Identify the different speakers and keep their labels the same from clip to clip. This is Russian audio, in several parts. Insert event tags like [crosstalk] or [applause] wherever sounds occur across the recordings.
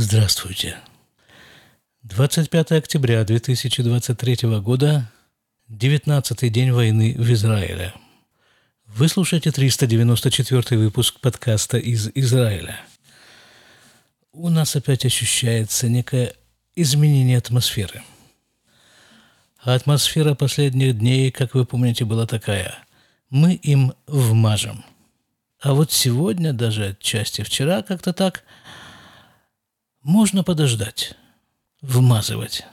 Speaker 1: Здравствуйте. 25 октября 2023 года, 19-й день войны в Израиле. Вы слушаете 394 выпуск подкаста из Израиля. У нас опять ощущается некое изменение атмосферы. А атмосфера последних дней, как вы помните, была такая. Мы им вмажем. А вот сегодня, даже отчасти вчера, как-то так – можно подождать, вмазывать.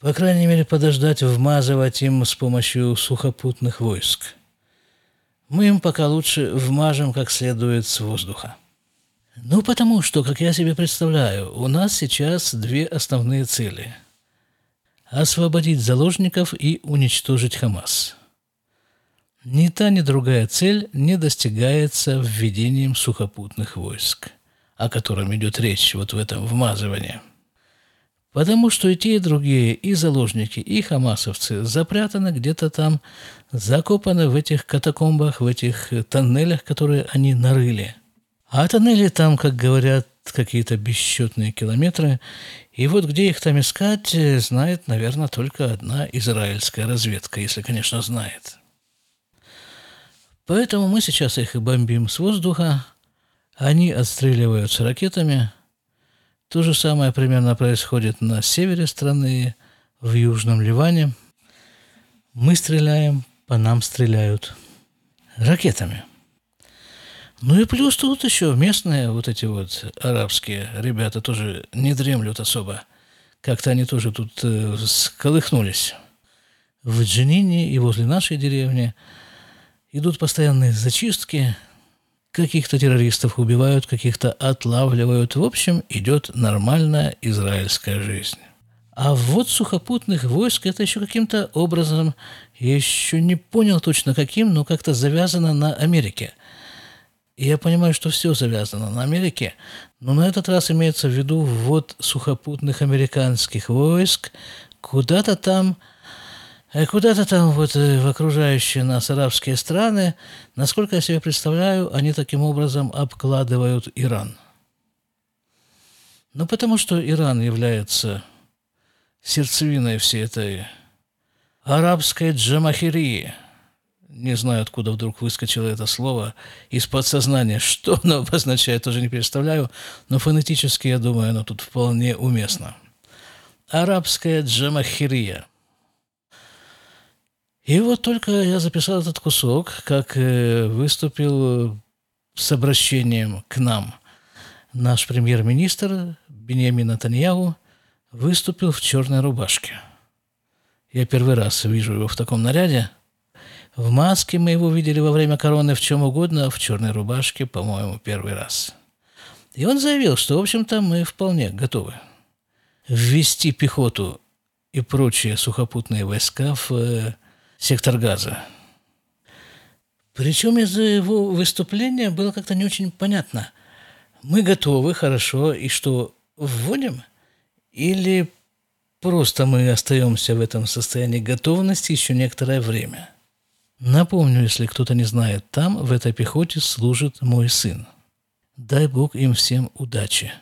Speaker 1: По крайней мере, подождать, вмазывать им с помощью сухопутных войск. Мы им пока лучше вмажем как следует с воздуха. Ну, потому что, как я себе представляю, у нас сейчас две основные цели. Освободить заложников и уничтожить Хамас. Ни та, ни другая цель не достигается введением сухопутных войск – о котором идет речь вот в этом вмазывании. Потому что и те, и другие, и заложники, и хамасовцы запрятаны где-то там, закопаны в этих катакомбах, в этих тоннелях, которые они нарыли. А тоннели там, как говорят, какие-то бесчетные километры. И вот где их там искать, знает, наверное, только одна израильская разведка, если, конечно, знает. Поэтому мы сейчас их и бомбим с воздуха, они отстреливаются ракетами. То же самое примерно происходит на севере страны, в Южном Ливане. Мы стреляем, по нам стреляют ракетами. Ну и плюс тут еще местные вот эти вот арабские ребята тоже не дремлют особо. Как-то они тоже тут э, сколыхнулись. В Джинине и возле нашей деревни идут постоянные зачистки – каких-то террористов убивают, каких-то отлавливают. В общем, идет нормальная израильская жизнь. А вот сухопутных войск это еще каким-то образом, я еще не понял точно каким, но как-то завязано на Америке. И я понимаю, что все завязано на Америке, но на этот раз имеется в виду ввод сухопутных американских войск куда-то там куда-то там вот э, в окружающие нас арабские страны, насколько я себе представляю, они таким образом обкладывают Иран. Ну, потому что Иран является сердцевиной всей этой арабской джамахирии. Не знаю, откуда вдруг выскочило это слово из подсознания. [laughs] Что оно обозначает, тоже не представляю, но фонетически, я думаю, оно тут вполне уместно. Арабская джамахирия – и вот только я записал этот кусок, как э, выступил с обращением к нам наш премьер-министр Беньямин Натаньяу выступил в черной рубашке. Я первый раз вижу его в таком наряде. В маске мы его видели во время короны в чем угодно, а в черной рубашке, по-моему, первый раз. И он заявил, что, в общем-то, мы вполне готовы ввести пехоту и прочие сухопутные войска в э, сектор газа. Причем из его выступления было как-то не очень понятно. Мы готовы, хорошо, и что, вводим? Или просто мы остаемся в этом состоянии готовности еще некоторое время? Напомню, если кто-то не знает, там, в этой пехоте, служит мой сын. Дай Бог им всем удачи.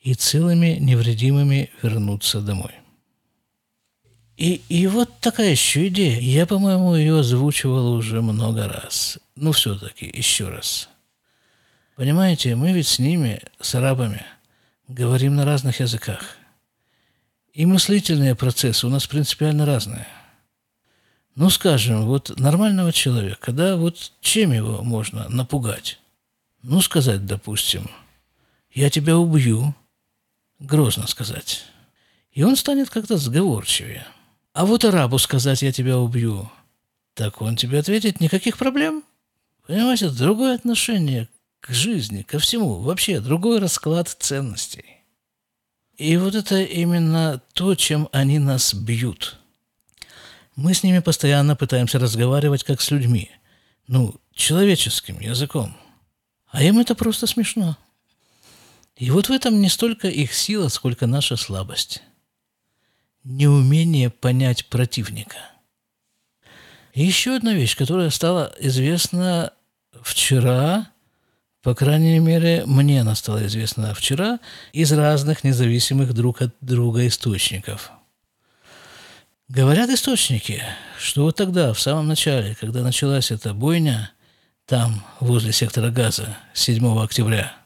Speaker 1: И целыми невредимыми вернуться домой. И, и вот такая еще идея. Я, по-моему, ее озвучивал уже много раз. Ну, все-таки, еще раз. Понимаете, мы ведь с ними, с арабами, говорим на разных языках. И мыслительные процессы у нас принципиально разные. Ну, скажем, вот нормального человека, да, вот чем его можно напугать? Ну, сказать, допустим, я тебя убью, грозно сказать. И он станет как-то сговорчивее – а вот арабу сказать «я тебя убью», так он тебе ответит «никаких проблем». Понимаете, другое отношение к жизни, ко всему, вообще другой расклад ценностей. И вот это именно то, чем они нас бьют. Мы с ними постоянно пытаемся разговаривать как с людьми, ну, человеческим языком. А им это просто смешно. И вот в этом не столько их сила, сколько наша слабость неумение понять противника. Еще одна вещь, которая стала известна вчера, По крайней мере, мне она стала известна вчера из разных независимых друг от друга источников. Говорят источники, что вот тогда, в самом начале, когда началась эта бойня, там, возле сектора газа, 7 октября,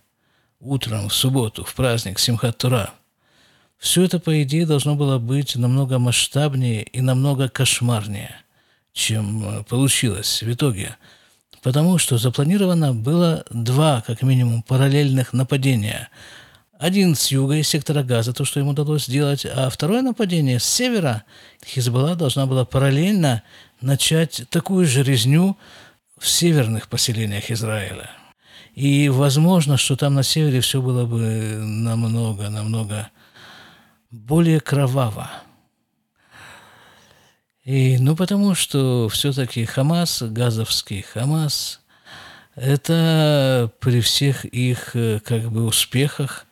Speaker 1: утром, в субботу, в праздник Симхат Тура, все это, по идее, должно было быть намного масштабнее и намного кошмарнее, чем э, получилось в итоге – потому что запланировано было два, как минимум, параллельных нападения. Один с юга из сектора газа, то, что ему удалось сделать, а второе нападение с севера. Хизбалла должна была параллельно начать такую же резню в северных поселениях Израиля. И возможно, что там на севере все было бы намного, намного более кроваво. И, ну, потому что все-таки Хамас, газовский Хамас, это при всех их э, как бы успехах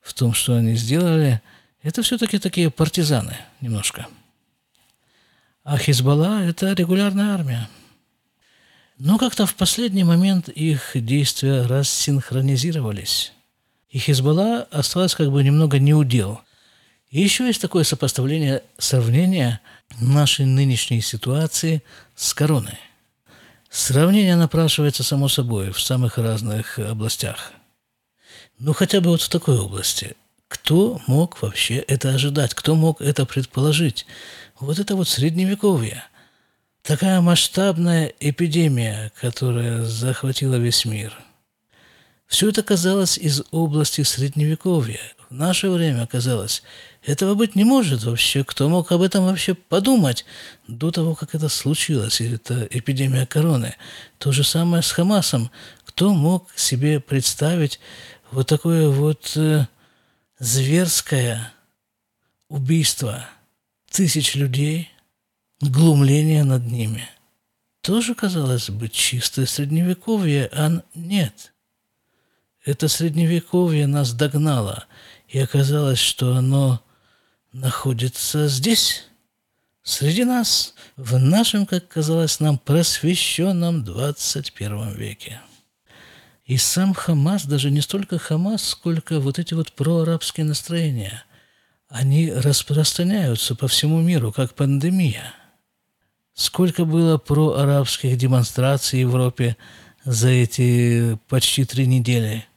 Speaker 1: в том, что они сделали, это все-таки такие партизаны немножко. А Хизбалла – это регулярная армия. Но как-то в последний момент их действия рассинхронизировались. И Хизбалла осталась как бы немного неудел. Еще есть такое сопоставление, сравнение – нашей нынешней ситуации с короной. Сравнение напрашивается само собой в самых разных областях. Ну, хотя бы вот в такой области. Кто мог вообще это ожидать? Кто мог это предположить? Вот это вот средневековье. Такая масштабная эпидемия, которая захватила весь мир. Все это казалось из области средневековья. В наше время оказалось этого быть не может вообще. Кто мог об этом вообще подумать до того, как это случилось, это эпидемия короны? То же самое с Хамасом. Кто мог себе представить вот такое вот э, зверское убийство тысяч людей, глумление над ними? Тоже, казалось бы, чистое средневековье, а нет. Это средневековье нас догнало, и оказалось, что оно находится здесь, среди нас, в нашем, как казалось нам, просвещенном 21 веке. И сам Хамас, даже не столько Хамас, сколько вот эти вот проарабские настроения, они распространяются по всему миру, как пандемия. Сколько было проарабских демонстраций в Европе за эти почти три недели –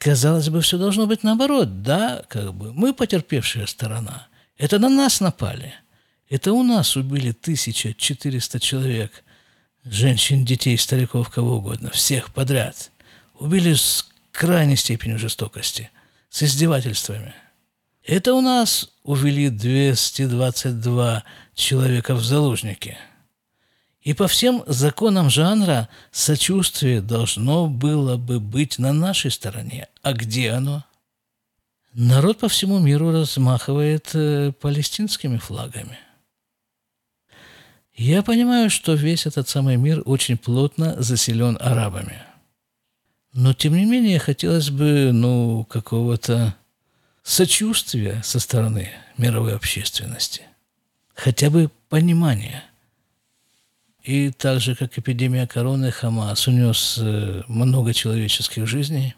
Speaker 1: Казалось бы, все должно быть наоборот, да, как бы. Мы потерпевшая сторона. Это на нас напали. Это у нас убили 1400 человек. Женщин, детей, стариков, кого угодно. Всех подряд. Убили с крайней степенью жестокости. С издевательствами. Это у нас увели 222 человека в заложники – и по всем законам жанра сочувствие должно было бы быть на нашей стороне. А где оно? Народ по всему миру размахивает э, палестинскими флагами. Я понимаю, что весь этот самый мир очень плотно заселен арабами. Но, тем не менее, хотелось бы, ну, какого-то сочувствия со стороны мировой общественности. Хотя бы понимания – и так же, как эпидемия короны, Хамас унес э, много человеческих жизней.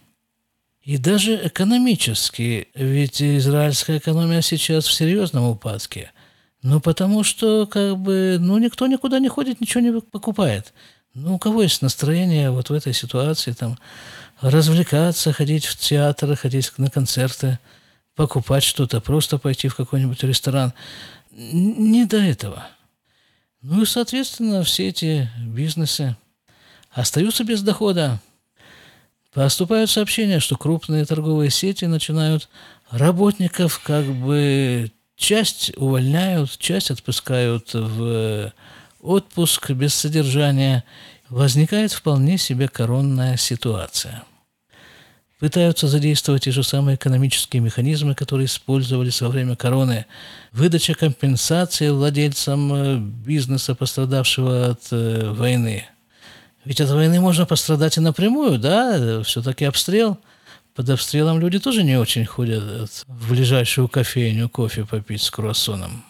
Speaker 1: И даже экономически, ведь израильская экономия сейчас в серьезном упадке. Ну, потому что, как бы, ну, никто никуда не ходит, ничего не покупает. Ну, у кого есть настроение вот в этой ситуации, там, развлекаться, ходить в театр, ходить на концерты, покупать что-то, просто пойти в какой-нибудь ресторан. Не до этого. Ну и, соответственно, все эти бизнесы остаются без дохода. Поступают сообщения, что крупные торговые сети начинают работников как бы часть увольняют, часть отпускают в отпуск без содержания. Возникает вполне себе коронная ситуация – пытаются задействовать те же самые экономические механизмы, которые использовались во время короны. Выдача компенсации владельцам э, бизнеса, пострадавшего от э, войны. Ведь от войны можно пострадать и напрямую, да, все-таки обстрел. Под обстрелом люди тоже не очень ходят в ближайшую кофейню кофе попить с круассоном.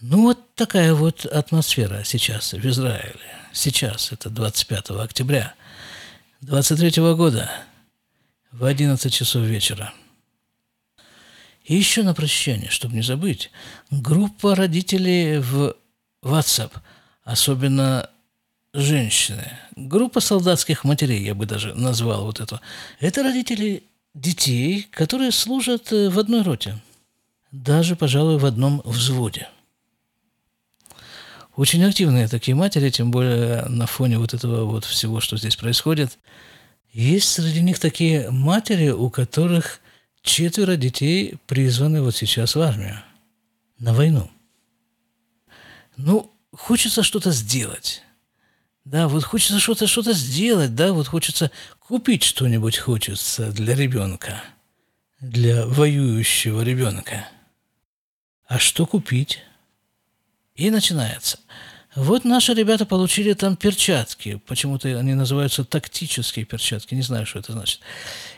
Speaker 1: Ну вот такая вот атмосфера сейчас в Израиле. Сейчас, это 25 октября – 23 года в 11 часов вечера. И еще на прощание, чтобы не забыть, группа родителей в WhatsApp, особенно женщины, группа солдатских матерей, я бы даже назвал вот эту, это родители детей, которые служат э, в одной роте, даже, пожалуй, в одном взводе. Очень активные такие матери, тем более на фоне вот этого вот всего, что здесь происходит. Есть среди них такие матери, у которых четверо детей призваны вот сейчас в армию, на войну. Ну, хочется что-то сделать. Да, вот хочется что-то что-то сделать, да, вот хочется купить что-нибудь хочется для ребенка, для воюющего ребенка. А что купить? И начинается. Вот наши ребята получили там перчатки. Почему-то они называются тактические перчатки. Не знаю, что это значит.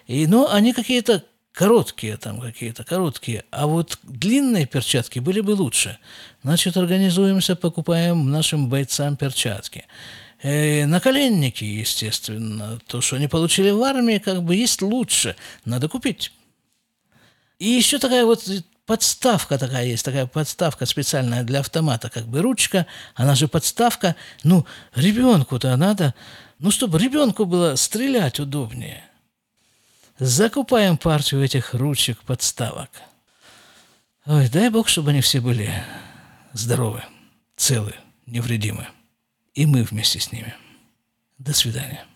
Speaker 1: И, но они какие-то короткие там какие-то, короткие. А вот длинные перчатки были бы лучше. Значит, организуемся, покупаем нашим бойцам перчатки. Э, наколенники, естественно. То, что они получили в армии, как бы есть лучше. Надо купить. И еще такая вот подставка такая есть, такая подставка специальная для автомата, как бы ручка, она же подставка. Ну, ребенку-то надо, ну, чтобы ребенку было стрелять удобнее. Закупаем партию этих ручек, подставок. Ой, дай Бог, чтобы они все были здоровы, целы, невредимы. И мы вместе с ними. До свидания.